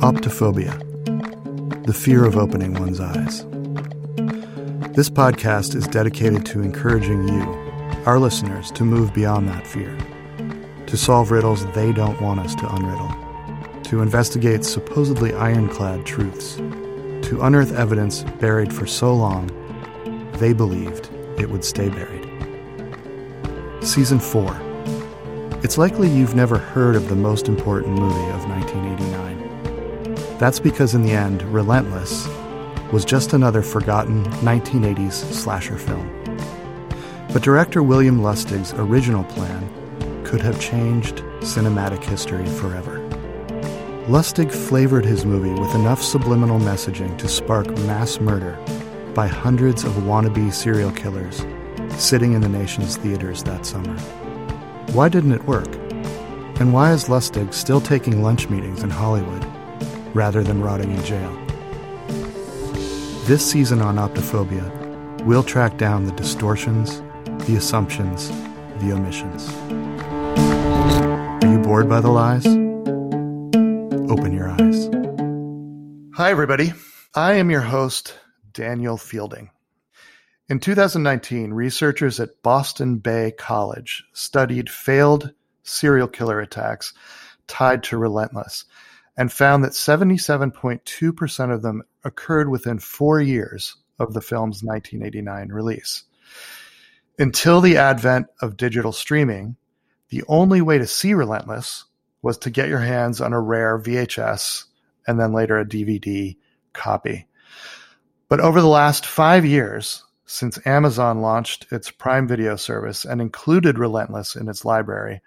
Optophobia, the fear of opening one's eyes. This podcast is dedicated to encouraging you, our listeners, to move beyond that fear, to solve riddles they don't want us to unriddle, to investigate supposedly ironclad truths, to unearth evidence buried for so long they believed it would stay buried. Season 4. It's likely you've never heard of the most important movie of 1989. That's because in the end, Relentless was just another forgotten 1980s slasher film. But director William Lustig's original plan could have changed cinematic history forever. Lustig flavored his movie with enough subliminal messaging to spark mass murder by hundreds of wannabe serial killers sitting in the nation's theaters that summer. Why didn't it work? And why is Lustig still taking lunch meetings in Hollywood rather than rotting in jail. This season on Optophobia, we'll track down the distortions, the assumptions, the omissions. Are you bored by the lies? Open your eyes. Hi, everybody. I am your host, Daniel Fielding. In 2019, researchers at Boston Bay College studied failed serial killer attacks tied to Relentless and found that 77.2% of them occurred within four years of the film's 1989 release. Until the advent of digital streaming, the only way to see Relentless was to get your hands on a rare VHS and then later a DVD copy. But over the last five years, since Amazon launched its Prime Video service and included Relentless in its library,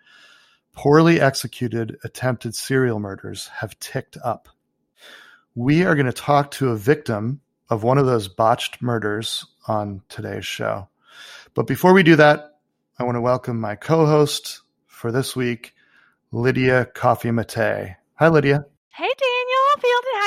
Poorly executed attempted serial murders have ticked up. We are going to talk to a victim of one of those botched murders on today's show. But before we do that, I want to welcome my co-host for this week, Lydia Coffee Mate. Hi, Lydia. Hey, Daniel.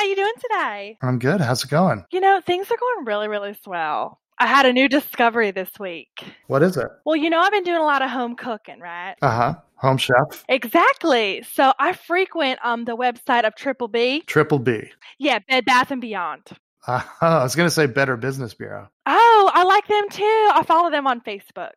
You doing today? I'm good. How's it going? You know, things are going really, really swell. I had a new discovery this week. What is it? Well, you know, I've been doing a lot of home cooking, right? Uh huh. Home chef. Exactly. So I frequent um the website of Triple B. Triple B. Yeah, Bed Bath and Beyond. Uh, I was going to say Better Business Bureau. Oh, I like them too. I follow them on Facebook.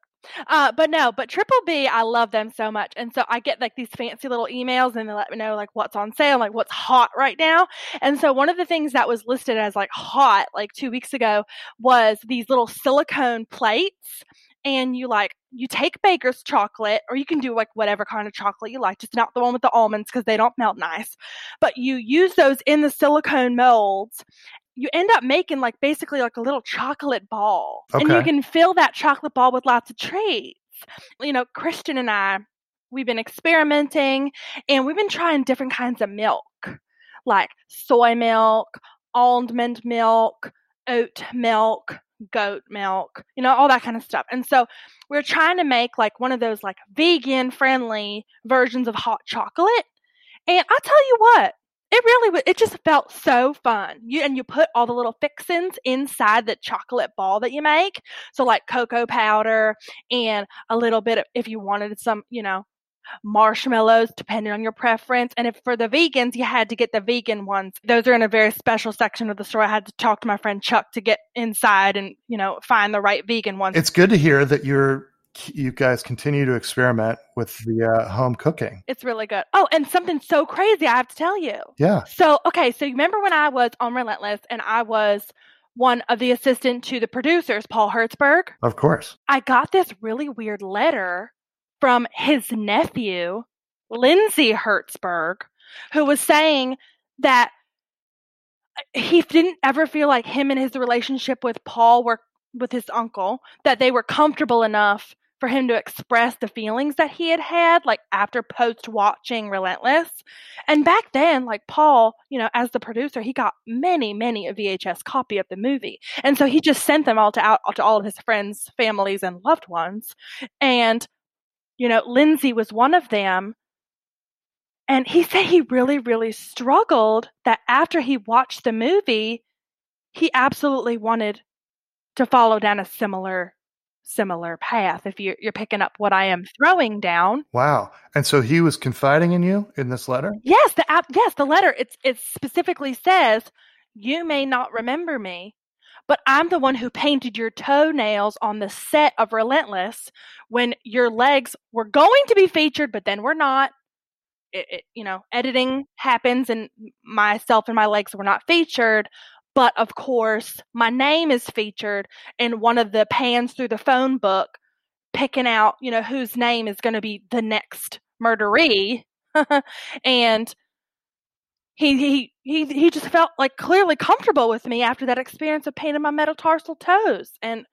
Uh, but no, but Triple B, I love them so much. And so I get like these fancy little emails and they let me know like what's on sale, like what's hot right now. And so one of the things that was listed as like hot like two weeks ago was these little silicone plates. And you like, you take baker's chocolate, or you can do like whatever kind of chocolate you like, just not the one with the almonds because they don't melt nice. But you use those in the silicone molds you end up making like basically like a little chocolate ball. Okay. And you can fill that chocolate ball with lots of treats. You know, Christian and I, we've been experimenting and we've been trying different kinds of milk, like soy milk, almond milk, oat milk, goat milk, you know, all that kind of stuff. And so we're trying to make like one of those like vegan friendly versions of hot chocolate. And I tell you what, it really was. It just felt so fun. You and you put all the little fixins inside the chocolate ball that you make. So like cocoa powder and a little bit of if you wanted some, you know, marshmallows depending on your preference. And if for the vegans, you had to get the vegan ones. Those are in a very special section of the store. I had to talk to my friend Chuck to get inside and, you know, find the right vegan ones. It's good to hear that you're you guys continue to experiment with the uh, home cooking. It's really good. Oh, and something so crazy I have to tell you. Yeah. So, okay, so you remember when I was on Relentless and I was one of the assistant to the producers, Paul Hertzberg? Of course. I got this really weird letter from his nephew, Lindsay Hertzberg, who was saying that he didn't ever feel like him and his relationship with Paul were with his uncle that they were comfortable enough for him to express the feelings that he had had like after post watching relentless. And back then like paul you know as the producer he got many many a vhs copy of the movie. And so he just sent them all to out to all of his friends families and loved ones. And you know lindsay was one of them. And he said he really really struggled that after he watched the movie he absolutely wanted to follow down a similar similar path if you're, you're picking up what I am throwing down. Wow. And so he was confiding in you in this letter? Yes, the app yes, the letter it's it specifically says you may not remember me, but I'm the one who painted your toenails on the set of Relentless when your legs were going to be featured but then were not. It, it, you know, editing happens and myself and my legs were not featured, but of course, my name is featured in one of the pans through the phone book, picking out, you know, whose name is going to be the next murderee. and he, he he he just felt like clearly comfortable with me after that experience of painting my metatarsal toes. And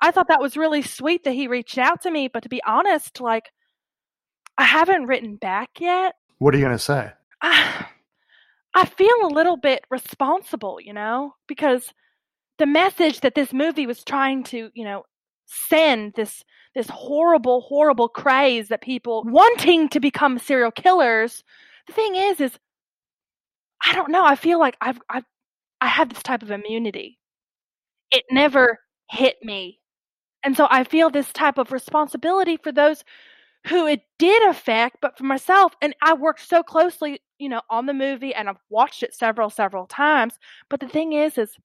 I thought that was really sweet that he reached out to me. But to be honest, like I haven't written back yet. What are you going to say? I, I feel a little bit responsible, you know, because the message that this movie was trying to, you know, send this this horrible, horrible craze that people wanting to become serial killers. The thing is, is I don't know. I feel like I've I've I have this type of immunity. It never hit me. And so I feel this type of responsibility for those who it did affect, but for myself, and I worked so closely, you know, on the movie and I've watched it several, several times. But the thing is, is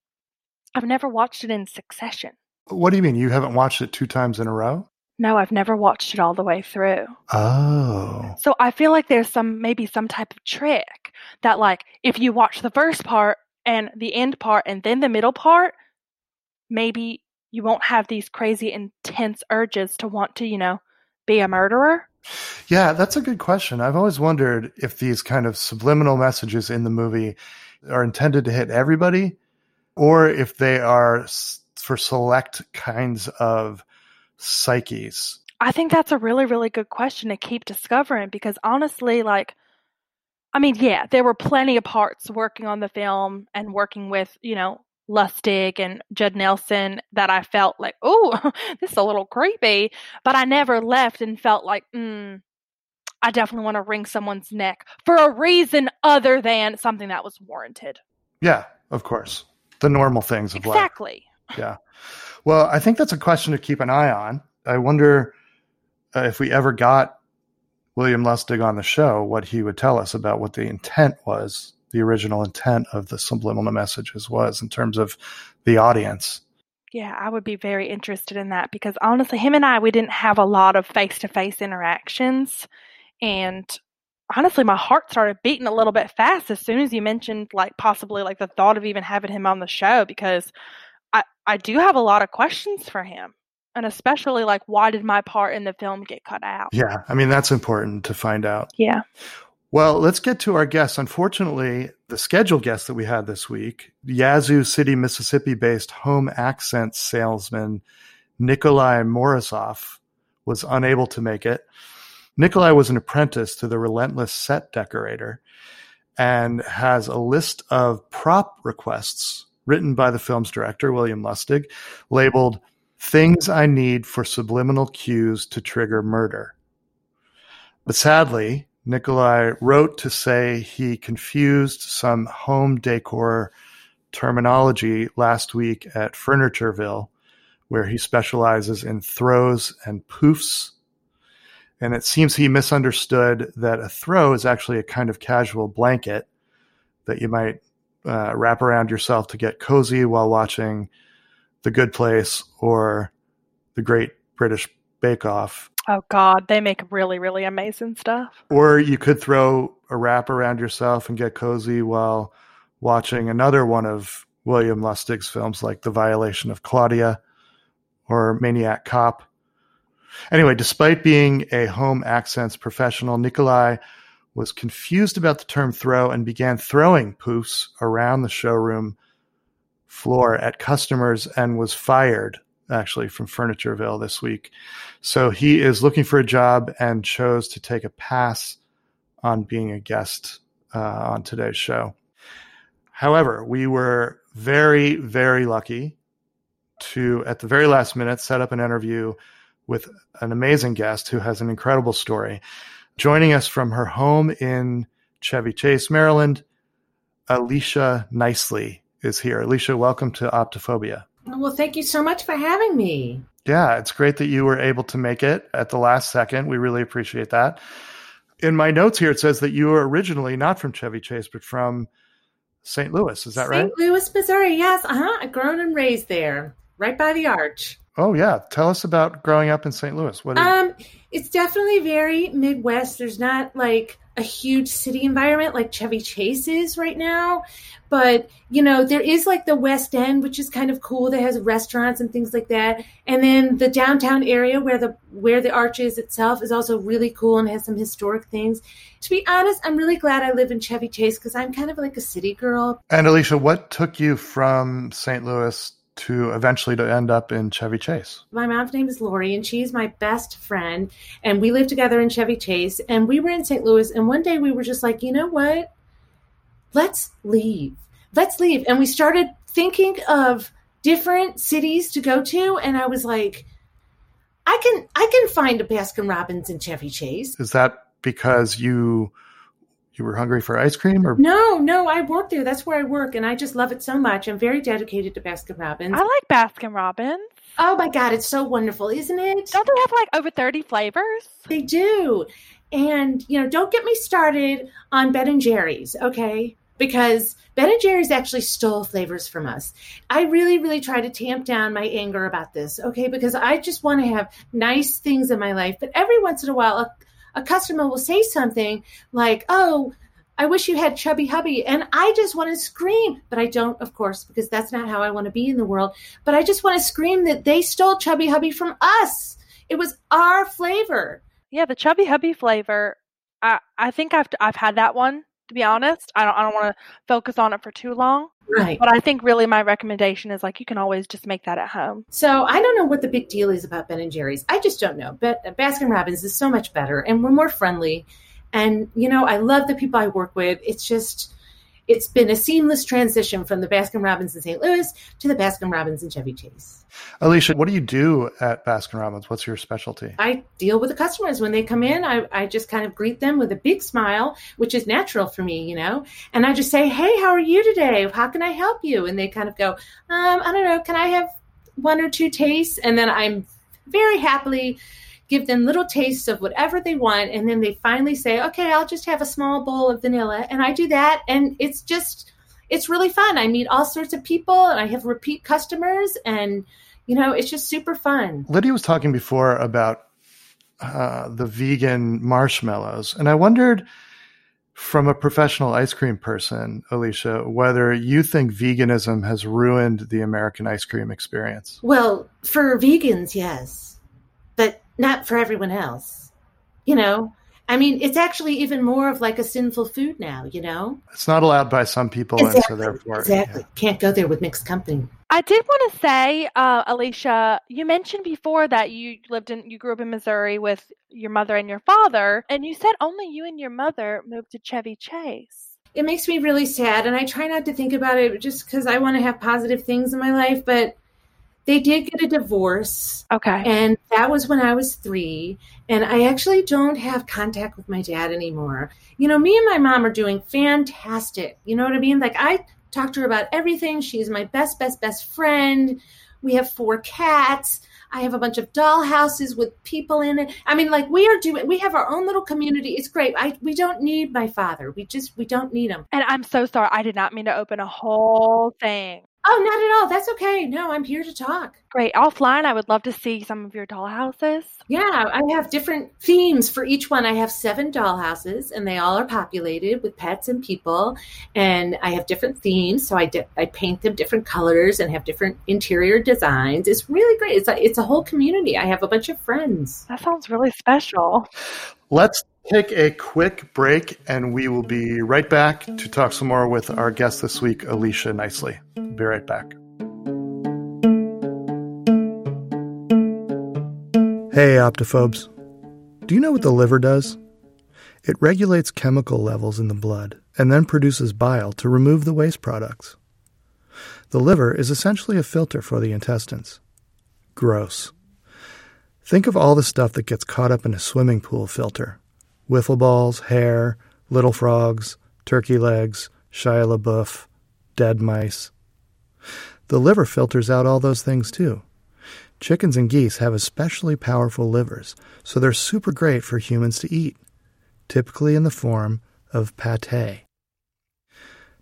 I've never watched it in succession. What do you mean? You haven't watched it two times in a row? No, I've never watched it all the way through. Oh. So I feel like there's some maybe some type of trick that like if you watch the first part and the end part and then the middle part, maybe you won't have these crazy intense urges to want to, you know, be a murderer? Yeah, that's a good question. I've always wondered if these kind of subliminal messages in the movie are intended to hit everybody or if they are for select kinds of psyches. I think that's a really, really good question to keep discovering because honestly, like, I mean, yeah, there were plenty of parts working on the film and working with, you know, Lustig and Judd Nelson that I felt like, oh, this is a little creepy. But I never left and felt like, mm, I definitely want to wring someone's neck for a reason other than something that was warranted. Yeah, of course. The normal things of exactly. life. Exactly. Yeah. Well, I think that's a question to keep an eye on. I wonder uh, if we ever got William Lustig on the show, what he would tell us about what the intent was the original intent of the subliminal messages was in terms of the audience. Yeah, I would be very interested in that because honestly, him and I, we didn't have a lot of face to face interactions. And honestly, my heart started beating a little bit fast as soon as you mentioned, like, possibly like the thought of even having him on the show because I, I do have a lot of questions for him. And especially, like, why did my part in the film get cut out? Yeah, I mean, that's important to find out. Yeah. Well, let's get to our guests. Unfortunately, the scheduled guest that we had this week, Yazoo City, Mississippi based home accent salesman Nikolai Morozov, was unable to make it. Nikolai was an apprentice to the relentless set decorator and has a list of prop requests written by the film's director, William Lustig, labeled Things I Need for Subliminal Cues to Trigger Murder. But sadly, Nikolai wrote to say he confused some home decor terminology last week at Furnitureville, where he specializes in throws and poofs. And it seems he misunderstood that a throw is actually a kind of casual blanket that you might uh, wrap around yourself to get cozy while watching The Good Place or The Great British Bake Off. Oh God, they make really, really amazing stuff. Or you could throw a wrap around yourself and get cozy while watching another one of William Lustig's films, like The Violation of Claudia or Maniac Cop. Anyway, despite being a home accents professional, Nikolai was confused about the term throw and began throwing poofs around the showroom floor at customers and was fired actually from Furnitureville this week. So he is looking for a job and chose to take a pass on being a guest uh, on today's show. However, we were very, very lucky to, at the very last minute, set up an interview with an amazing guest who has an incredible story. Joining us from her home in Chevy Chase, Maryland, Alicia Nicely is here. Alicia, welcome to Optophobia. Well, thank you so much for having me. Yeah, it's great that you were able to make it at the last second. We really appreciate that. In my notes here, it says that you were originally not from Chevy Chase, but from St. Louis. Is that St. right? St. Louis, Missouri. Yes. Uh huh. Grown and raised there, right by the arch. Oh yeah, tell us about growing up in St. Louis. What? Um, it's definitely very Midwest. There's not like a huge city environment like Chevy Chase is right now, but you know there is like the West End, which is kind of cool. That has restaurants and things like that, and then the downtown area where the where the arch is itself is also really cool and has some historic things. To be honest, I'm really glad I live in Chevy Chase because I'm kind of like a city girl. And Alicia, what took you from St. Louis to eventually to end up in Chevy Chase. My mom's name is Lori, and she's my best friend. And we lived together in Chevy Chase. And we were in St. Louis. And one day we were just like, you know what? Let's leave. Let's leave. And we started thinking of different cities to go to. And I was like, I can I can find a Baskin Robbins in Chevy Chase. Is that because you you were hungry for ice cream or? No no i work there. That's where i work and i just love it so much. I'm very dedicated to baskin robbins. I like baskin robbins. Oh my god it's so wonderful isn't it? Don't they have like over 30 flavors? They do. And you know don't get me started on ben and jerry's okay? Because Ben and Jerry's actually stole flavors from us. I really, really try to tamp down my anger about this, okay? Because I just want to have nice things in my life. But every once in a while, a customer will say something like, "Oh, I wish you had chubby hubby," and I just want to scream, but I don't, of course, because that's not how I want to be in the world. But I just want to scream that they stole chubby hubby from us. It was our flavor. Yeah, the chubby hubby flavor. I I think I've I've had that one. To be honest, I don't I don't want to focus on it for too long. Right. But I think really my recommendation is like you can always just make that at home. So I don't know what the big deal is about Ben and Jerry's. I just don't know. But uh, Baskin Robbins is so much better and we're more friendly. And you know, I love the people I work with. It's just it's been a seamless transition from the Baskin Robbins in St. Louis to the Baskin Robbins in Chevy Chase. Alicia, what do you do at Baskin Robbins? What's your specialty? I deal with the customers when they come in. I, I just kind of greet them with a big smile, which is natural for me, you know. And I just say, "Hey, how are you today? How can I help you?" And they kind of go, um, "I don't know. Can I have one or two tastes?" And then I'm very happily give them little tastes of whatever they want and then they finally say okay i'll just have a small bowl of vanilla and i do that and it's just it's really fun. I meet all sorts of people and i have repeat customers and you know it's just super fun. Lydia was talking before about uh, the vegan marshmallows and i wondered from a professional ice cream person, Alicia, whether you think veganism has ruined the American ice cream experience. Well, for vegans, yes not for everyone else. You know, I mean, it's actually even more of like a sinful food now, you know? It's not allowed by some people, exactly, and so therefore. Exactly. Yeah. Can't go there with mixed company. I did want to say, uh, Alicia, you mentioned before that you lived in, you grew up in Missouri with your mother and your father, and you said only you and your mother moved to Chevy Chase. It makes me really sad, and I try not to think about it just because I want to have positive things in my life, but they did get a divorce. Okay. And that was when I was three. And I actually don't have contact with my dad anymore. You know, me and my mom are doing fantastic. You know what I mean? Like, I talk to her about everything. She's my best, best, best friend. We have four cats. I have a bunch of doll houses with people in it. I mean, like we are doing, we have our own little community. It's great. I we don't need my father. We just we don't need him. And I'm so sorry. I did not mean to open a whole thing. Oh, not at all. That's okay. No, I'm here to talk. Great. Offline, I would love to see some of your dollhouses. Yeah, I have different themes for each one. I have seven dollhouses, and they all are populated with pets and people. And I have different themes, so I di- I paint them different colors and have different interior designs. It's really great. It's a, it's a whole community. I have a bunch of friends. That sounds really special. Let's take a quick break, and we will be right back to talk some more with our guest this week, Alicia Nicely. Be right back. Hey, optophobes. Do you know what the liver does? It regulates chemical levels in the blood and then produces bile to remove the waste products. The liver is essentially a filter for the intestines. Gross. Think of all the stuff that gets caught up in a swimming pool filter wiffle balls, hair, little frogs, turkey legs, Shia LaBeouf, dead mice. The liver filters out all those things too. Chickens and geese have especially powerful livers, so they're super great for humans to eat, typically in the form of pate.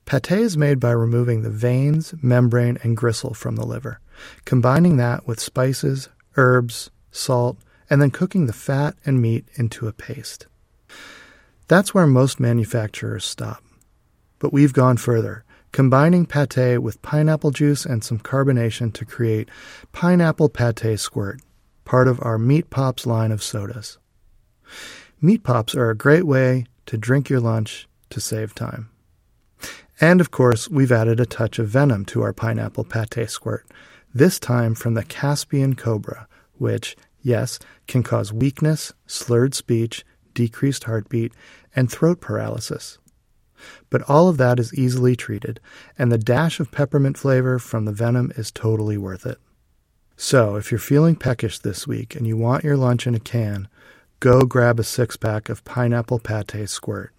Pate is made by removing the veins, membrane, and gristle from the liver, combining that with spices, herbs, salt, and then cooking the fat and meat into a paste. That's where most manufacturers stop. But we've gone further, combining pate with pineapple juice and some carbonation to create Pineapple Pate Squirt, part of our Meat Pops line of sodas. Meat Pops are a great way to drink your lunch to save time. And of course, we've added a touch of venom to our Pineapple Pate Squirt, this time from the Caspian cobra, which, yes, can cause weakness, slurred speech, decreased heartbeat, and throat paralysis. But all of that is easily treated, and the dash of peppermint flavor from the venom is totally worth it. So, if you're feeling peckish this week and you want your lunch in a can, go grab a six pack of pineapple pate squirt.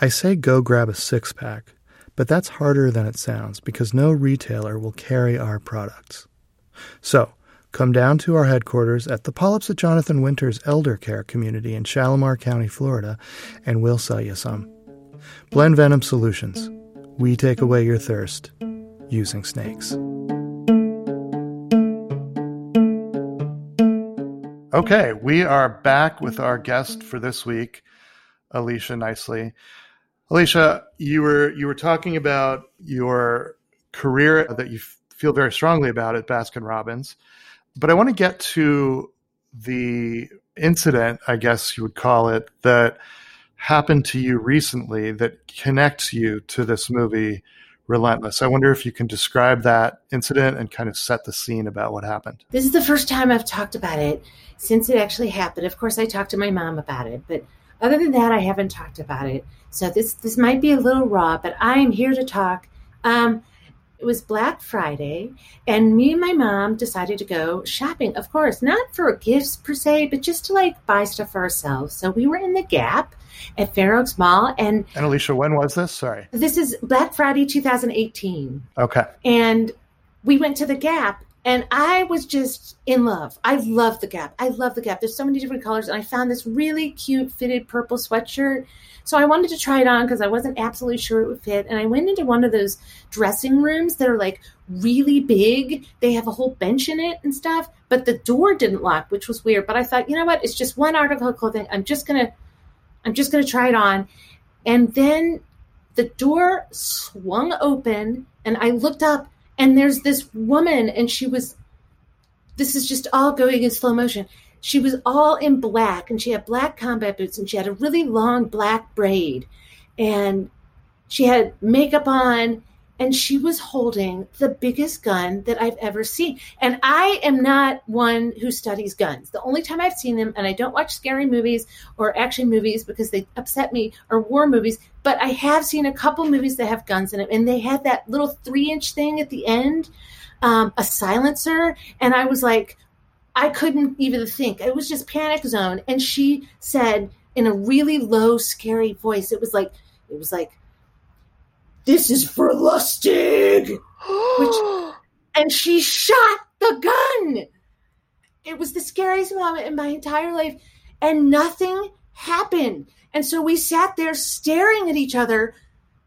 I say go grab a six pack, but that's harder than it sounds because no retailer will carry our products. So, come down to our headquarters at the Polyps at Jonathan Winters Elder Care Community in Shalimar County, Florida, and we'll sell you some. Blend Venom Solutions. We take away your thirst using snakes. Okay, we are back with our guest for this week, Alicia Nicely. Alicia, you were you were talking about your career that you feel very strongly about at Baskin Robbins, but I want to get to the incident, I guess you would call it, that happened to you recently that connects you to this movie Relentless. I wonder if you can describe that incident and kind of set the scene about what happened. This is the first time I've talked about it since it actually happened. Of course, I talked to my mom about it, but other than that, I haven't talked about it. So this this might be a little raw, but I am here to talk. Um, it was Black Friday, and me and my mom decided to go shopping. Of course, not for gifts per se, but just to like buy stuff for ourselves. So we were in the Gap at Fair Oaks Mall, and And Alicia, when was this? Sorry. this is Black Friday 2018 Okay. and we went to the gap and i was just in love i love the gap i love the gap there's so many different colors and i found this really cute fitted purple sweatshirt so i wanted to try it on because i wasn't absolutely sure it would fit. And i went into one of those dressing rooms that are like really big. They have a whole bench in it and stuff but the door didn't lock which was weird. But i thought you know what? It's just one article of clothing. I'm just gonna i'm just gonna try it on. And then the door swung open and I looked up and there's this woman and she was this is just all going in slow motion. She was all in black and she had black combat boots and she had a really long black braid and she had makeup on and she was holding the biggest gun that I've ever seen. And I am not one who studies guns. The only time I've seen them, and I don't watch scary movies or action movies because they upset me, or war movies, but I have seen a couple movies that have guns in them, and they had that little three inch thing at the end, um, a silencer. And I was like, I couldn't even think. It was just panic zone. And she said in a really low, scary voice, it was like, it was like, this is for Lustig. Which- and she shot the gun. It was the scariest moment in my entire life, and nothing happened. And so we sat there staring at each other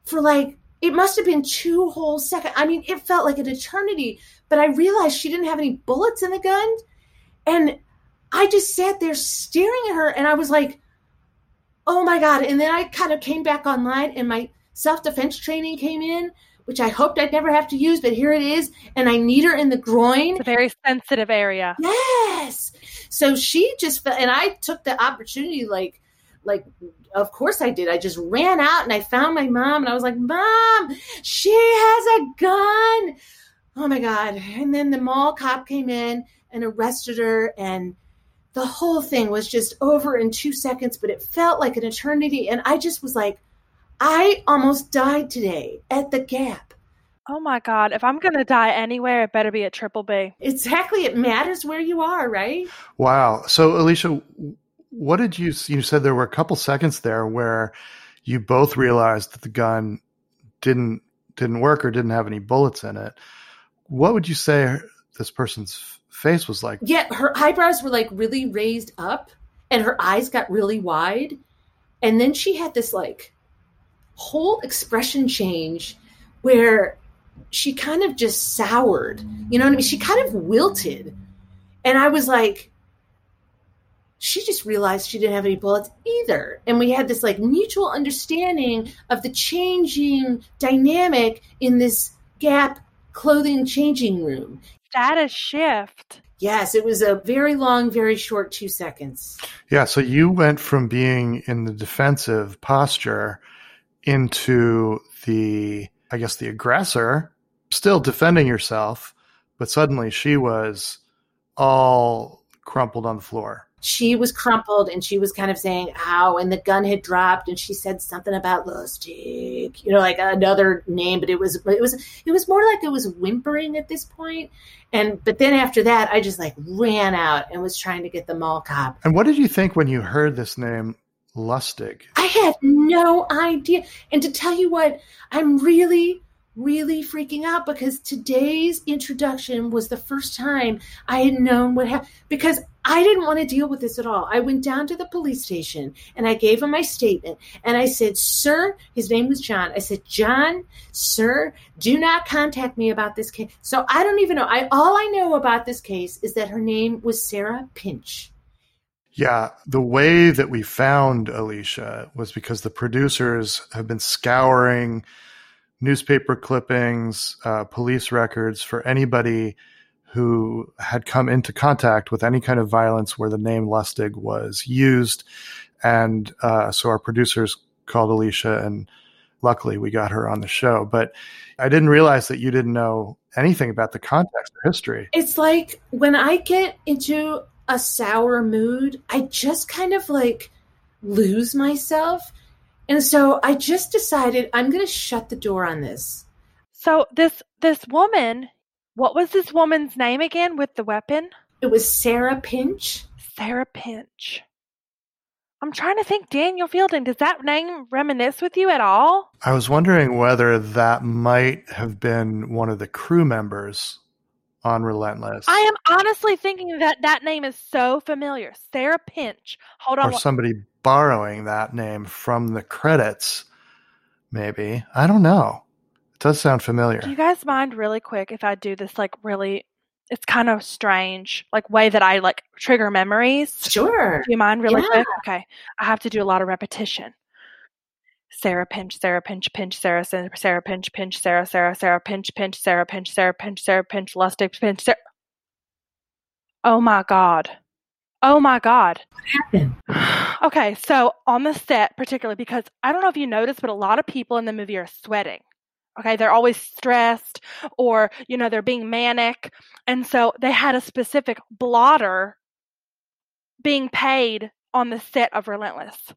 for like it must have been two whole seconds. I mean, it felt like an eternity. But I realized she didn't have any bullets in the gun, and I just sat there staring at her, and I was like, "Oh my god!" And then I kind of came back online, and my self defense training came in, which I hoped I'd never have to use, but here it is. And I kneed her in the groin. It's a very sensitive area. Yes. So she just felt, and I took the opportunity, like, like, of course I did. I just ran out and I found my mom, and I was like, "Mom, she has a gun." Oh my god! And then the mall cop came in and arrested her, and the whole thing was just over in two seconds. But it felt like an eternity, and I just was like, I almost died today at the Gap. Oh my God. If I'm going to die anywhere, it better be at Triple B. Exactly. It matters where you are, right? Wow. So, Alicia, what did you you said there were a couple seconds there where you both realized that the gun didn't didn't work or didn't have any bullets in it. What would you say this person's face was like? Yeah, her eyebrows were like really raised up and her eyes got really wide. And then she had this like whole expression change where she kind of just soured. You know what I mean? She kind of wilted. And I was like, she just realized she didn't have any bullets either. And we had this like mutual understanding of the changing dynamic in this gap clothing changing room. Status shift. Yes, it was a very long, very short two seconds. Yeah, so you went from being in the defensive posture into the, I guess, the aggressor, still defending yourself, but suddenly she was all crumpled on the floor she was crumpled and she was kind of saying ow and the gun had dropped and she said something about lustig you know like another name but it was it was it was more like it was whimpering at this point. And but then after that i just like ran out and was trying to get the mall cop. And what did you think when you heard this name lustig? I had no idea. And to tell you what i'm really really freaking out because today's introduction was the first time I had known what happened because I didn't want to deal with this at all. I went down to the police station and I gave him my statement and I said, Sir, his name was John. I said, John, sir, do not contact me about this case. So I don't even know. I all I know about this case is that her name was Sarah Pinch. Yeah, the way that we found Alicia was because the producers have been scouring newspaper clippings, uh, police records for anybody who had come into contact with any kind of violence where the name Lustig was used. And uh, so our producers called Alicia, and luckily we got her on the show. But I didn't realize that you didn't know anything about the context or history. It's like when I get into a sour mood, I just kind of like lose myself. And so I just decided I'm going to shut the door on this. So this this woman, what was this woman's name again with the weapon? It was Sarah Pinch. Sarah Pinch. I'm trying to think, Daniel Fielding, does that name reminisce with you at all? I was wondering whether that might have been one of the crew members on Relentless. I am honestly thinking that that name is so familiar. Sarah Pinch. Hold on. Or somebody borrowing that name from the credits, maybe. I don't know. It does sound familiar. Do you guys mind really quick if I do this like really it's kind of strange, like way that I like trigger memories? Sure. Do you mind really Yeah. quick? Okay. I have to do a lot of repetition. Sarah pinch, Sarah pinch, pinch, Sarah, Sarah, Sarah pinch, pinch, Sarah, Sarah, Sarah pinch, pinch, Sarah pinch, Sarah pinch, Sarah pinch, Lustig pinch, Sarah. Oh my god. Oh my god. What happened? Okay, so on the set, particularly because I don't know if you noticed, but a lot of people in the movie are sweating. Okay, they're always stressed or, you know, they're being manic. And so they had a specific blotter being paid on the set of Relentless.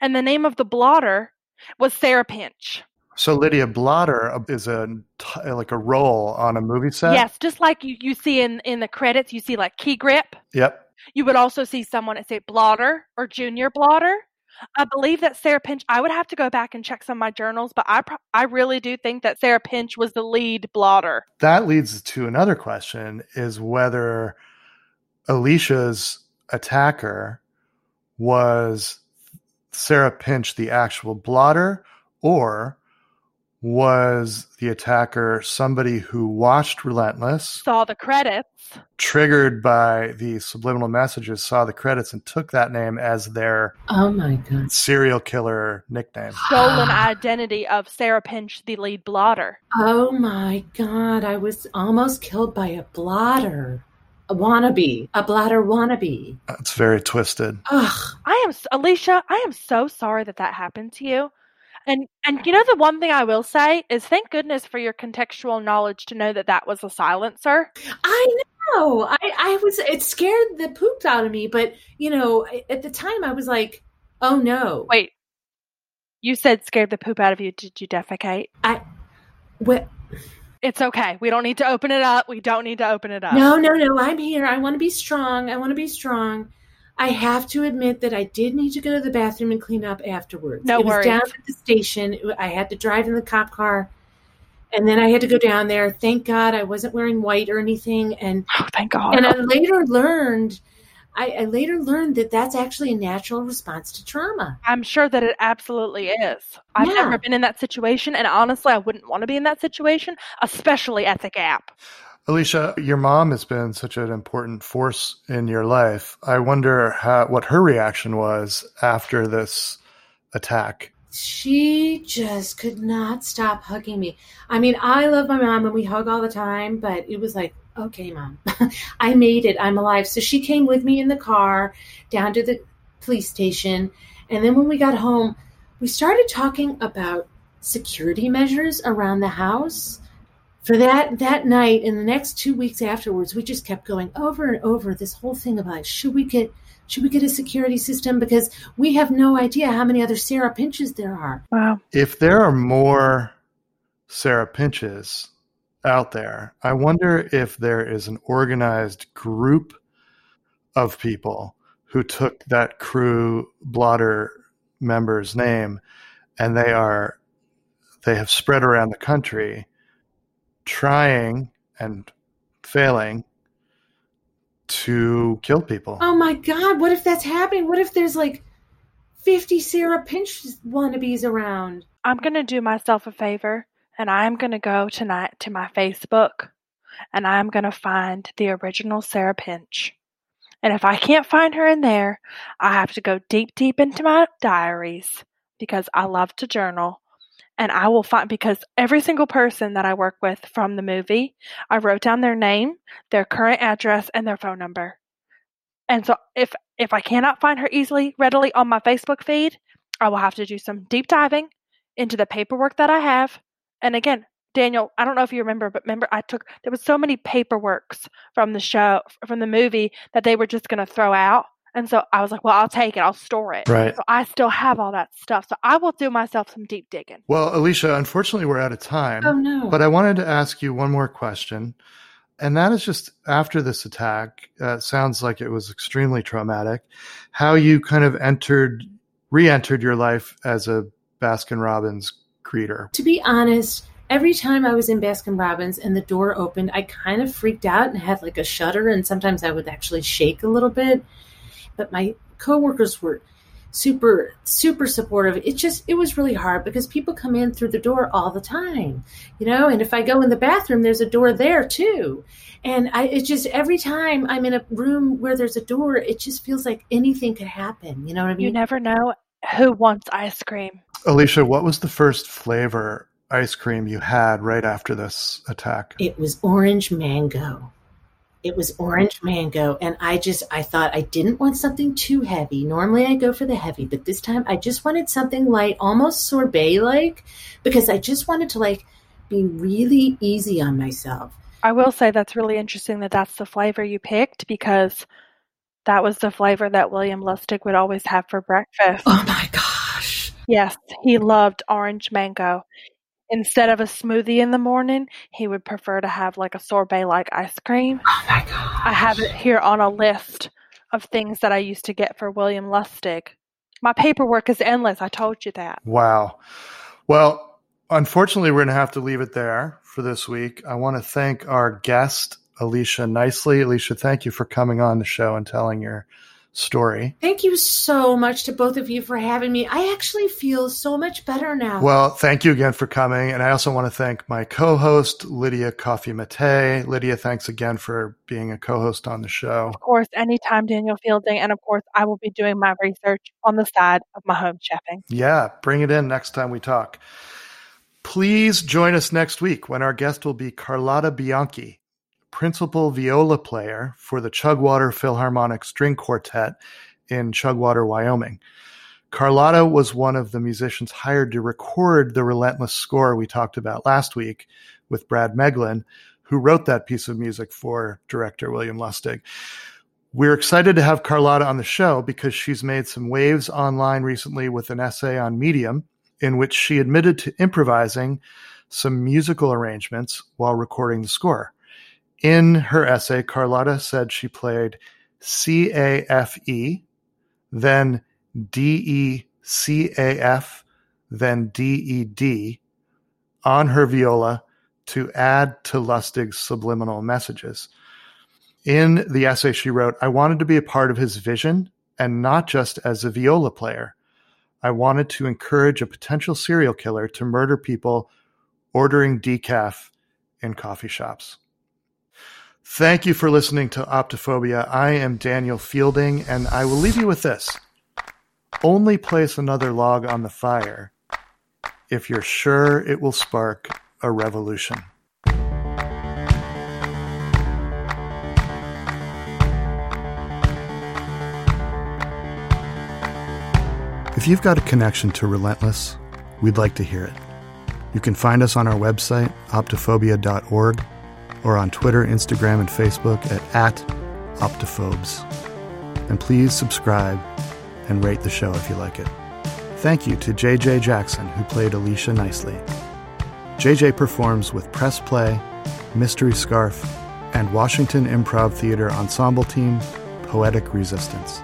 And the name of the blotter was Sarah Pinch. So Lydia Blotter is a like a role on a movie set. yes, just like you, you see in, in the credits, you see like key grip. Yep. You would also see someone at say blotter or junior blotter. I believe that Sarah Pinch. I would have to go back and check some of my journals, but I pro- I really do think that Sarah Pinch was the lead blotter. That leads to another question: is whether Alicia's attacker was Sarah Pinch, the actual blotter, or was the attacker somebody who watched Relentless, Saw the credits. triggered by the subliminal messages, saw the credits, and took that name as their Oh my god. serial killer nickname? Stolen identity of Sarah Pinch, the lead blotter. Oh my god. I was almost killed by a blotter. A wannabe. A blotter wannabe. It's very twisted. Ugh. I am Alicia. I am so sorry that that happened to you. And and you know the one thing I will say is thank goodness for your contextual knowledge to know that that was a silencer. I know. I, I was, it scared the poop out of me, but, you know, at the time I was like, oh no. Wait, you said scared the poop out of you. Did you defecate? I What? It's okay. We don't need to open it up. We don't need to open it up. No, no, no. I'm here. I want to be strong. I want to be strong. I have to admit that I did need to go to the bathroom and clean up afterwards. No it was worries. down at the station. I had to drive in the cop car. And then I had to go down there. Thank God I wasn't wearing white or anything. And Oh, thank God. and I later learned, I, I later learned that that's actually a natural response to trauma. I'm sure that it absolutely is. I've Yeah. never been in that situation, and honestly, I wouldn't want to be in that situation, especially at the Gap. Alicia, your mom has been such an important force in your life. I wonder how, what her reaction was after this attack. She just could not stop hugging me. I mean, I love my mom and we hug all the time, but it was like, okay, mom, I made it. I'm alive. So she came with me in the car down to the police station. And then when we got home, we started talking about security measures around the house. For that that night and the next two weeks afterwards, we just kept going over and over this whole thing about should we get should we get a security system because we have no idea how many other Sarah Pinches there are. Wow. If there are more Sarah Pinches out there, I wonder if there is an organized group of people who took that crew blotter member's name and they are they have spread around the country trying and failing to kill people. Oh my God, what if that's happening? What if there's like 50 Sarah Pinch wannabes around? I'm going to do myself a favor, and I'm going to go tonight to my Facebook, and I'm going to find the original Sarah Pinch. And if I can't find her in there, I have to go deep, deep into my diaries because I love to journal. And I will find because every single person that I work with from the movie, I wrote down their name, their current address, and their phone number. And so if if I cannot find her easily, readily on my Facebook feed, I will have to do some deep diving into the paperwork that I have. And again, Daniel, I don't know if you remember, but remember I took there was so many paperworks from the show from the movie that they were just going to throw out. And so I was like, well, I'll take it. I'll store it. Right. So I still have all that stuff. So I will do myself some deep digging. Well, Alicia, unfortunately, we're out of time. Oh no. But I wanted to ask you one more question. And that is just after this attack, uh, sounds like it was extremely traumatic. How you kind of entered, re entered your life as a Baskin Robbins greeter. to be honest, every time I was in Baskin Robbins and the door opened, I kind of freaked out and had like a shudder, and sometimes I would actually shake a little bit. But my coworkers were super, super supportive. It just, it was really hard because people come in through the door all the time, you know. And if I go in the bathroom, there's a door there too. And I, it just every time I'm in a room where there's a door, it just feels like anything could happen. You know what I mean? You never know who wants ice cream. Alicia, what was the first flavor ice cream you had right after this attack? It was orange mango. It was orange mango. And I just, I thought I didn't want something too heavy. Normally I go for the heavy, but this time I just wanted something light, almost sorbet like, because I just wanted to like be really easy on myself. I will say that's really interesting that that's the flavor you picked because that was the flavor that William Lustig would always have for breakfast. Oh my gosh. Yes, he loved orange mango. Instead of a smoothie in the morning, he would prefer to have like a sorbet like ice cream. Oh my. I have it here on a list of things that I used to get for William Lustig. My paperwork is endless. I told you that. Wow. Well, unfortunately, we're going to have to leave it there for this week. I want to thank our guest, Alicia Nicely. Alicia, thank you for coming on the show and telling your story. Thank you so much to both of you for having me. I actually feel so much better now. Well, thank you again for coming. And I also want to thank my co host, Lydia Coffee Mate. Lydia, thanks again for being a co host on the show. Of course, anytime Daniel Fielding, and of course, I will be doing my research on the side of my home chefing. Yeah, bring it in next time we talk. Please join us next week when our guest will be Carlotta Bianchi, principal viola player for the Chugwater Philharmonic String Quartet in Chugwater, Wyoming. Carlotta was one of the musicians hired to record the relentless score we talked about last week with Brad Meglin, who wrote that piece of music for director William Lustig. We're excited to have Carlotta on the show because she's made some waves online recently with an essay on Medium in which she admitted to improvising some musical arrangements while recording the score. In her essay, Carlotta said she played C A F E, then D E C A F, then D E D on her viola to add to Lustig's subliminal messages. In the essay she wrote, I wanted to be a part of his vision and not just as a viola player. I wanted to encourage a potential serial killer to murder people ordering decaf in coffee shops. Thank you for listening to Optophobia. I am Daniel Fielding, and I will leave you with this. Only place another log on the fire if you're sure it will spark a revolution. If you've got a connection to Relentless, we'd like to hear it. You can find us on our website, optophobia.org, or on Twitter, Instagram, and Facebook at, at Optophobes. And please subscribe and rate the show if you like it. Thank you to JJ Jackson, who played Alicia nicely. JJ performs with Press Play, Mystery Scarf, and Washington Improv Theater ensemble team Poetic Resistance.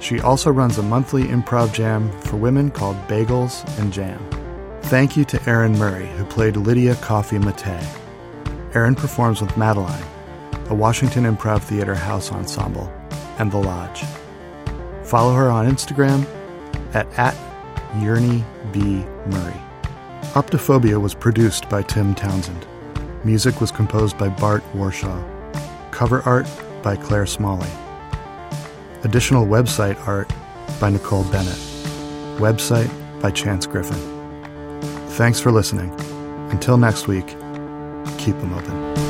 She also runs a monthly improv jam for women called Bagels and Jam. Thank you to Erin Murray, who played Lydia Coffee Mate. Erin performs with Madeline, a Washington Improv Theater house ensemble, and The Lodge. Follow her on Instagram at, at Yearney B. Murray. Optophobia was produced by Tim Townsend. Music was composed by Bart Warshaw. Cover art by Claire Smalley. Additional website art by Nicole Bennett. Website by Chance Griffin. Thanks for listening. Until next week, keep them open.